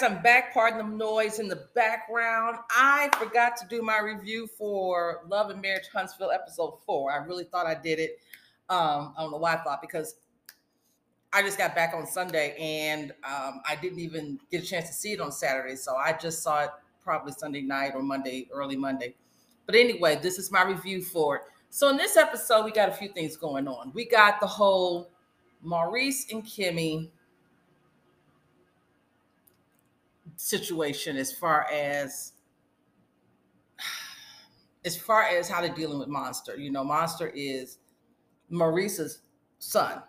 guys, I'm back. Pardon the noise in the background. I forgot to do my review for Love and Marriage Huntsville episode four. I really thought I did it. Um, I don't know why I thought because I just got back on Sunday and um, I didn't even get a chance to see it on Saturday. So I just saw it probably Sunday night or Monday, early Monday. But anyway, this is my review for it. So in this episode, we got a few things going on. We got the whole Maurice and Kimmy situation as far as as far as how they're dealing with Monster. You know, Monster is Maurice's son.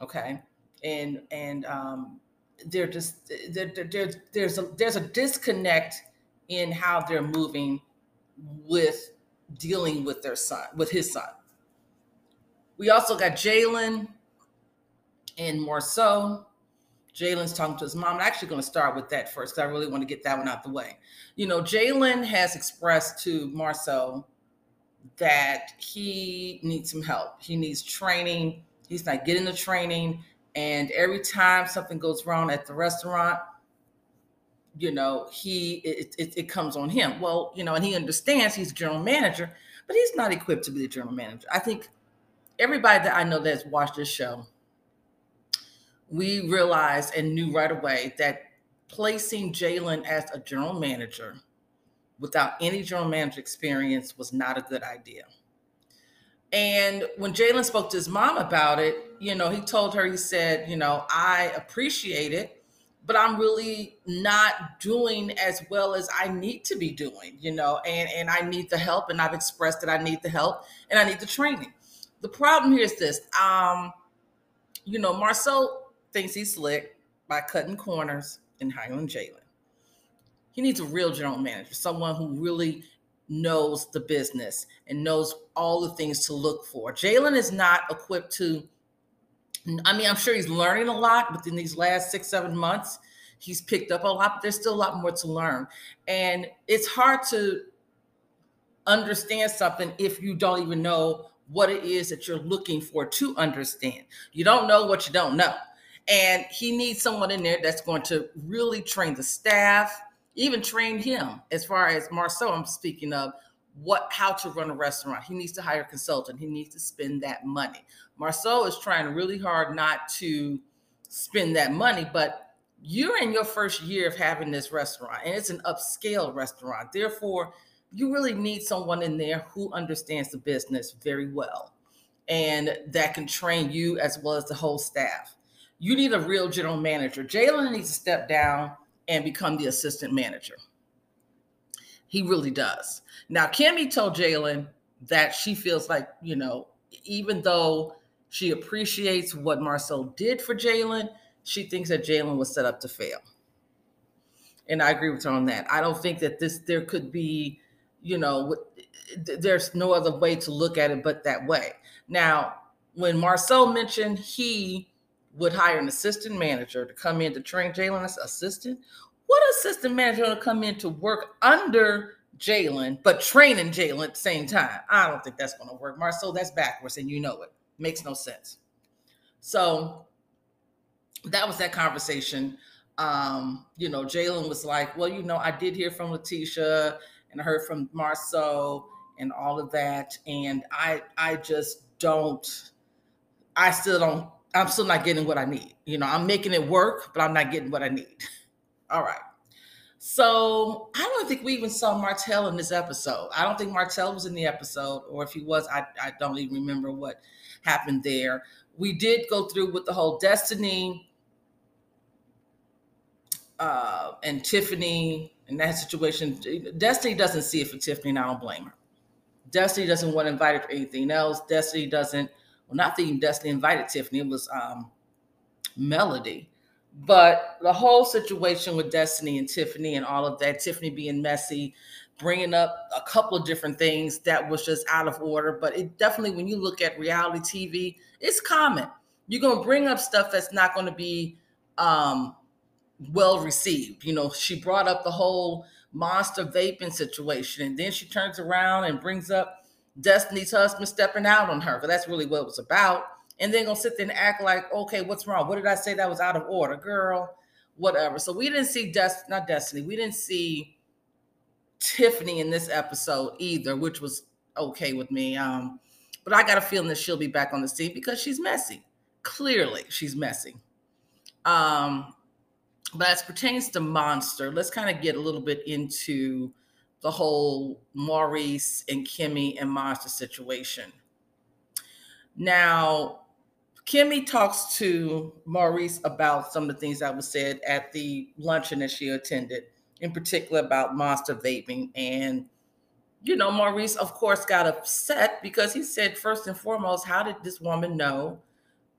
Okay. And and um they're just there, there, there's a there's a disconnect in how they're moving with dealing with their son, with his son. We also got Jalen and Marsau. Jalen's talking to his mom. I'm actually going to start with that first because I really want to get that one out the way. You know, Jalen has expressed to Marcel that he needs some help. He needs training. He's not getting the training. And every time something goes wrong at the restaurant, you know, he it, it, it comes on him. Well, you know, and he understands he's general manager, but he's not equipped to be the general manager. I think everybody that I know that's watched this show, we realized and knew right away that placing Jalen as a general manager without any general manager experience was not a good idea. And when Jalen spoke to his mom about it, you know, he told her, he said, you know, I appreciate it, but I'm really not doing as well as I need to be doing, you know, and, and I need the help. And I've expressed that I need the help and I need the training. The problem here is this, um, you know, Marsau thinks he's slick by cutting corners and hiring Jalen. He needs a real general manager, someone who really knows the business and knows all the things to look for. Jalen is not equipped to, I mean, I'm sure he's learning a lot within these last six, seven months. He's picked up a lot, but there's still a lot more to learn. And it's hard to understand something if you don't even know what it is that you're looking for to understand. You don't know what you don't know. And he needs someone in there that's going to really train the staff, even train him as far as Marsau, I'm speaking of what how to run a restaurant. He needs to hire a consultant. He needs to spend that money. Marsau is trying really hard not to spend that money, but you're in your first year of having this restaurant and it's an upscale restaurant. Therefore, you really need someone in there who understands the business very well and that can train you as well as the whole staff you need a real general manager. Jalen needs to step down and become the assistant manager. He really does. Now, Kimmy told Jalen that she feels like, you know, even though she appreciates what Marcel did for Jalen, she thinks that Jalen was set up to fail. And I agree with her on that. I don't think that this, there could be, you know, there's no other way to look at it but that way. Now, when Marcel mentioned he would hire an assistant manager to come in to train Jalen as assistant. What assistant manager to come in to work under Jalen, but training Jalen at the same time? I don't think that's going to work, Marsau. That's backwards, and you know it. Makes no sense. So that was that conversation. Um, you know, Jalen was like, "Well, you know, I did hear from LaTisha, and I heard from Marsau, and all of that, and I, I just don't." I still don't I'm still not getting what I need. You know, I'm making it work, but I'm not getting what I need. All right. So I don't think we even saw Martell in this episode. I don't think Martell was in the episode, or if he was, I, I don't even remember what happened there. We did go through with the whole Destiny uh, and Tiffany and that situation. Destiny doesn't see it for Tiffany, and I don't blame her. Destiny doesn't want to invite her to anything else. Destiny doesn't well, not thinking Destiny invited Tiffany, it was um, Melody. But the whole situation with Destiny and Tiffany and all of that, Tiffany being messy, bringing up a couple of different things that was just out of order. But it definitely, when you look at reality TV, it's common. You're going to bring up stuff that's not going to be um, well received. You know, she brought up the whole monster vaping situation, and then she turns around and brings up Destiny's husband stepping out on her, because that's really what it was about. And then gonna sit there and act like, okay, what's wrong? What did I say that was out of order? Girl, whatever. So we didn't see Des not Destiny. We didn't see Tiffany in this episode either, which was okay with me. Um, but I got a feeling that she'll be back on the scene because she's messy. Clearly, she's messy. Um, but as pertains to Monster, let's kind of get a little bit into the whole Maurice and Kimmy and Monster situation. Now, Kimmy talks to Maurice about some of the things that was said at the luncheon that she attended, in particular about monster vaping. And, you know, Maurice, of course, got upset because he said, first and foremost, how did this woman know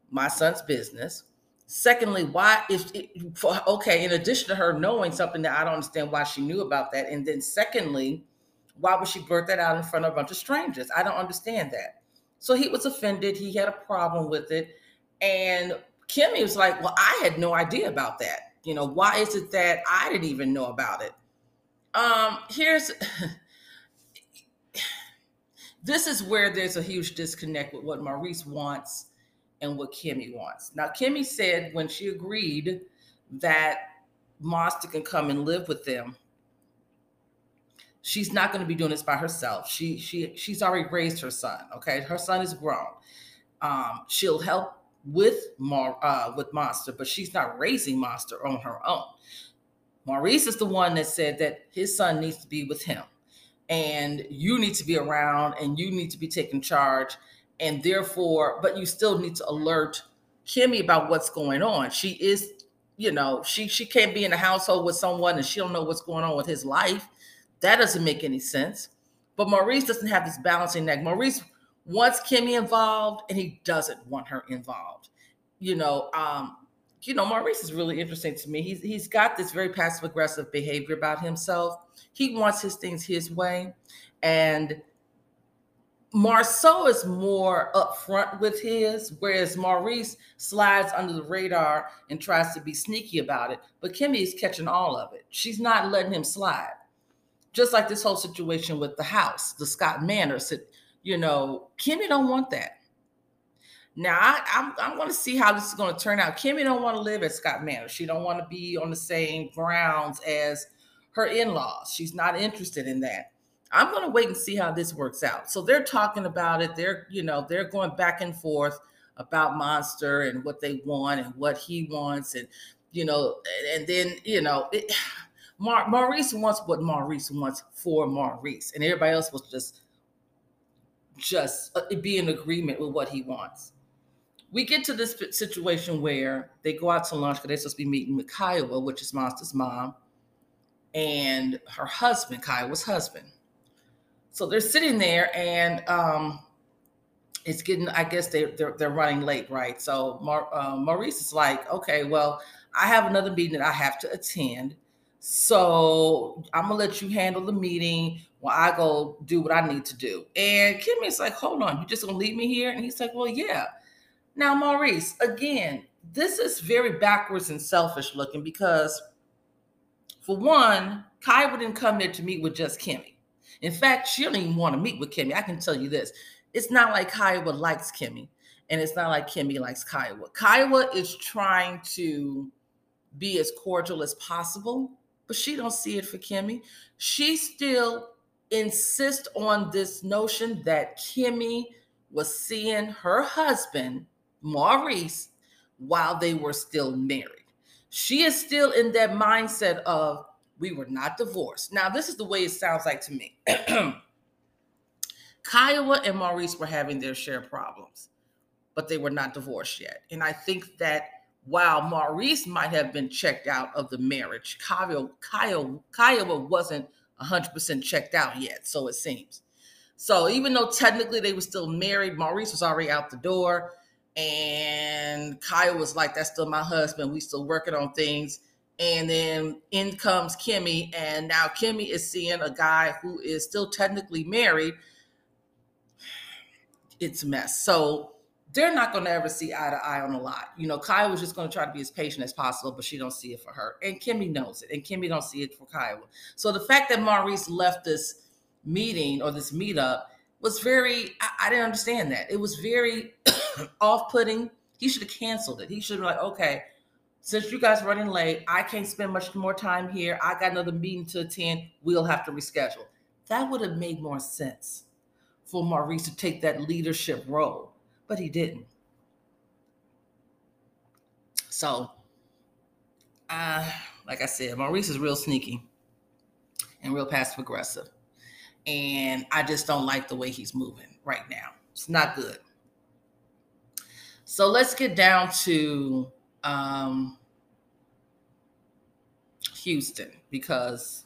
my son's business? Secondly, why is it, for, okay, in addition to her knowing something that I don't understand why she knew about that, and then secondly, why would she blurt that out in front of a bunch of strangers? I don't understand that. So he was offended. He had a problem with it, and Kimmy was like, "Well, I had no idea about that. You know, why is it that I didn't even know about it?" Um, here's this is where there's a huge disconnect with what Maurice wants and what Kimmy wants. Now, Kimmy said when she agreed that Monster can come and live with them, she's not going to be doing this by herself. She she she's already raised her son. Okay, her son is grown. Um, she'll help with Mar uh, with Monster, but she's not raising Monster on her own. Maurice is the one that said that his son needs to be with him, and you need to be around, and you need to be taking charge and therefore, but you still need to alert Kimmy about what's going on. She is, you know, she she can't be in a household with someone and she don't know what's going on with his life. That doesn't make any sense. But Maurice doesn't have this balancing act. Maurice wants Kimmy involved and he doesn't want her involved. You know, um, you know, Maurice is really interesting to me. He's he's got this very passive aggressive behavior about himself. He wants his things his way. And Marsau is more upfront with his, whereas Maurice slides under the radar and tries to be sneaky about it. But Kimmy is catching all of it. She's not letting him slide. Just like this whole situation with the house, the Scott Manor. You know, Kimmy don't want that. Now I, I'm, I'm going to see how this is going to turn out. Kimmy don't want to live at Scott Manor. She don't want to be on the same grounds as her in-laws. She's not interested in that. I'm going to wait and see how this works out. So they're talking about it. They're, you know, they're going back and forth about Monster and what they want and what he wants. And, you know, and then, you know, it, Mar- Maurice wants what Maurice wants for Maurice. And everybody else was just, just uh, be in agreement with what he wants. We get to this situation where they go out to lunch because they're supposed to be meeting with Kiowa, which is Monster's mom, and her husband, Kiowa's husband so they're sitting there and um, it's getting, I guess they, they're, they're running late, right? So Mar, uh, Maurice is like, okay, well, I have another meeting that I have to attend. So I'm gonna let you handle the meeting while I go do what I need to do. And Kimmy's like, hold on, you just gonna leave me here? And he's like, well, yeah. Now, Maurice, again, this is very backwards and selfish looking because, for one, Kai wouldn't come there to meet with just Kimmy. In fact, she don't even want to meet with Kimmy. I can tell you this. It's not like Kiowa likes Kimmy, and it's not like Kimmy likes Kiowa. Kiowa is trying to be as cordial as possible, but she don't see it for Kimmy. She still insists on this notion that Kimmy was seeing her husband, Maurice, while they were still married. She is still in that mindset of we were not divorced. Now, this is the way it sounds like to me. Kiowa and Maurice were having their share of problems, but they were not divorced yet. And I think that while Maurice might have been checked out of the marriage, Kiowa, Kiowa, Kiowa wasn't 100% checked out yet, so it seems. So even though technically they were still married, Maurice was already out the door. And Kyle was like, that's still my husband. We still working on things and then in comes Kimmy, and now Kimmy is seeing a guy who is still technically married. It's a mess. So they're not going to ever see eye to eye on a lot. You know, Kyle was just going to try to be as patient as possible, but she don't see it for her, and Kimmy knows it, and Kimmy don't see it for Kyle. So the fact that Maurice left this meeting or this meetup was very I, I didn't understand that. It was very off-putting. He should have canceled it. He should have been like, okay, since you guys running late, I can't spend much more time here. I got another meeting to attend. We'll have to reschedule. That would have made more sense for Maurice to take that leadership role, but he didn't. So, uh, like I said, Maurice is real sneaky and real passive aggressive. And I just don't like the way he's moving right now. It's not good. So let's get down to um, Houston because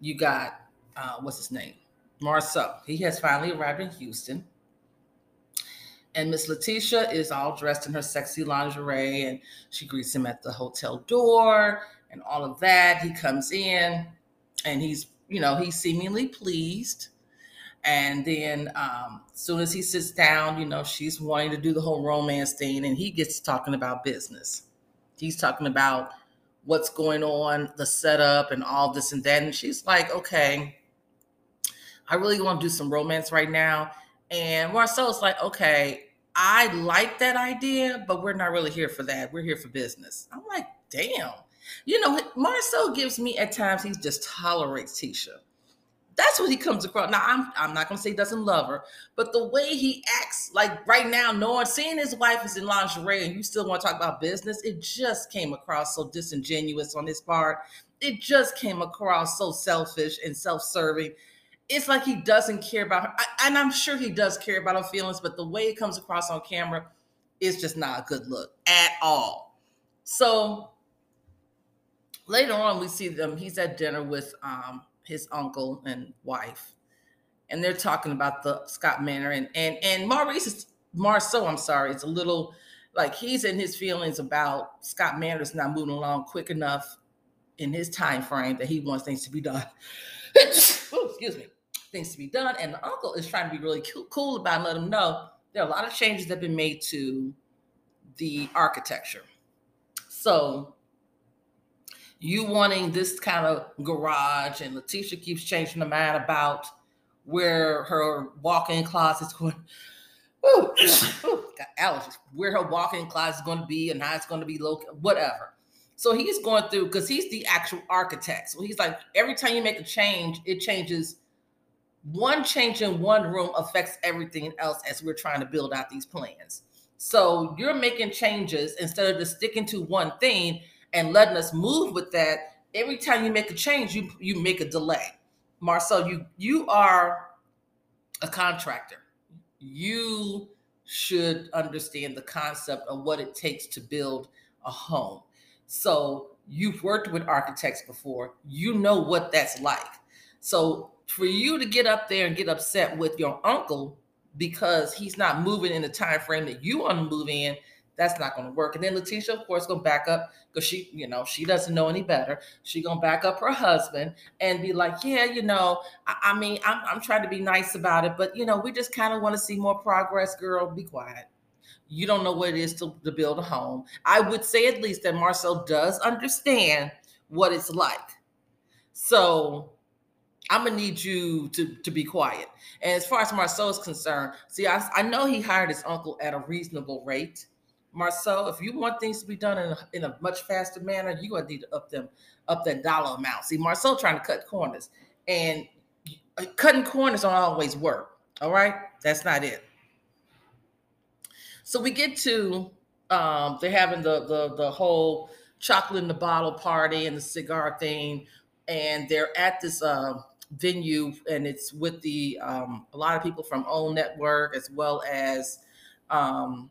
you got uh, what's his name, Marsau. He has finally arrived in Houston, and Miss LaTisha is all dressed in her sexy lingerie, and she greets him at the hotel door and all of that. He comes in, and he's you know he's seemingly pleased and then um, as soon as he sits down, you know, she's wanting to do the whole romance thing, and he gets talking about business. He's talking about what's going on, the setup, and all this and that. And she's like, okay, I really want to do some romance right now. And Marsau's like, okay, I like that idea, but we're not really here for that. We're here for business. I'm like, damn. You know, Marsau gives me at times, he just tolerates Tisha. That's what he comes across. Now, I'm I'm not gonna say he doesn't love her, but the way he acts, like right now, knowing seeing his wife is in lingerie and you still want to talk about business, it just came across so disingenuous on his part. It just came across so selfish and self-serving. It's like he doesn't care about her, I, and I'm sure he does care about her feelings, but the way it comes across on camera is just not a good look at all. So later on, we see them. He's at dinner with um, his uncle and wife, and they're talking about the Scott Manor and and and Maurice is Marsau. I'm sorry, it's a little like he's in his feelings about Scott Manor's not moving along quick enough in his time frame that he wants things to be done. Ooh, excuse me, things to be done, and the uncle is trying to be really cool about and let him know there are a lot of changes that have been made to the architecture. So you wanting this kind of garage, and LaTisha keeps changing her mind about where her walk-in closet is going. Ooh, ooh, got allergies. Where her walk-in closet is going to be and how it's going to be located, whatever. So he's going through because he's the actual architect. So he's like, every time you make a change, it changes. One change in one room affects everything else as we're trying to build out these plans. So you're making changes instead of just sticking to one thing and letting us move with that. Every time you make a change, you you make a delay. Marcel, you you are a contractor. You should understand the concept of what it takes to build a home. So you've worked with architects before. You know what that's like. So for you to get up there and get upset with your uncle because he's not moving in the time frame that you want to move in that's not going to work. And then LaTisha, of course, gonna back up because she, you know, she doesn't know any better. She gonna back up her husband and be like, yeah, you know, I, I mean, I'm, I'm trying to be nice about it, but you know, we just kind of want to see more progress. Girl, be quiet. You don't know what it is to, to build a home. I would say at least that Marcel does understand what it's like. So I'm gonna need you to to be quiet. And as far as Marsau is concerned, see, I, I know he hired his uncle at a reasonable rate. Marsau, if you want things to be done in a, in a much faster manner, you gonna need to up them up that dollar amount. See, Marcel trying to cut corners, and uh, cutting corners don't always work. All right, that's not it. So we get to um, they're having the the the whole chocolate in the bottle party and the cigar thing, and they're at this uh, venue, and it's with the um, a lot of people from OWN Network as well as um,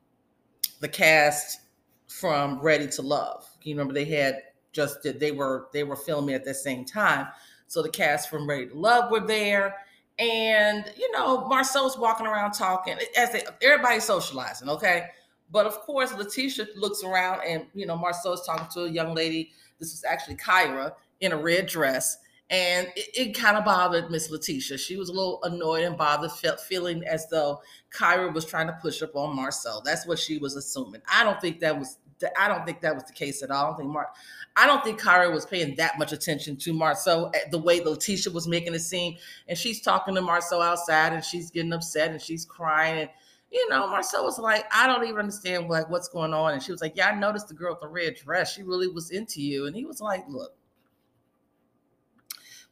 the cast from Ready to Love. You remember they had just they were they were filming at the same time. So the cast from Ready to Love were there. And you know, Marsau's walking around talking as they, everybody's socializing, okay? But of course, LaTisha looks around and you know, Marsau's talking to a young lady. This was actually Kyra in a red dress. And it, it kind of bothered Miss LaTisha. She was a little annoyed and bothered, felt feeling as though Kyra was trying to push up on Marcel. That's what she was assuming. I don't think that was I don't think that was the case at all. I don't think Mark I don't think Kyra was paying that much attention to Marsau eh, the way LaTisha was making it seem. And she's talking to Marcel outside and she's getting upset and she's crying and you know, Marcel was like, I don't even understand like what's going on. And she was like, Yeah, I noticed the girl with the red dress. She really was into you. And he was like, Look,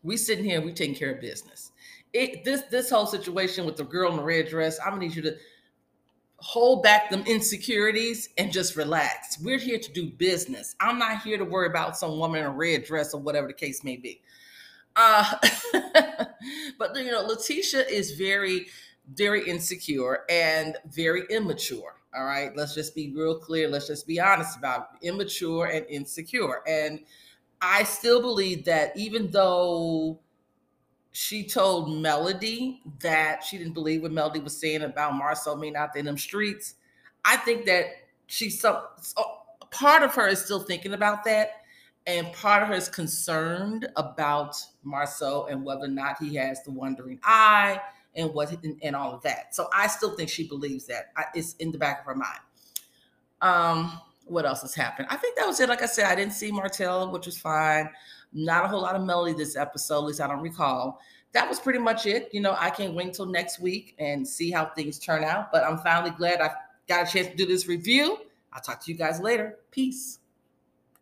we sitting here, we taking care of business. It this this whole situation with the girl in the red dress, I'm gonna need you to hold back them insecurities and just relax. We're here to do business. I'm not here to worry about some woman in a red dress or whatever the case may be. Uh, but you know, LaTisha is very very insecure and very immature. All right, let's just be real clear. Let's just be honest about it. immature and insecure. And I still believe that even though she told Melody that she didn't believe what Melody was saying about Marcel being out there in them streets, I think that she's some part of her is still thinking about that. And part of her is concerned about Marcel and whether or not he has the wandering eye and what and, and all of that. So I still think she believes that. I, it's in the back of her mind. Um, what else has happened? I think that was it. Like I said, I didn't see Martell, which was fine. Not a whole lot of melody this episode, at least I don't recall. That was pretty much it. You know, I can't wait until next week and see how things turn out. But I'm finally glad I got a chance to do this review. I'll talk to you guys later. Peace.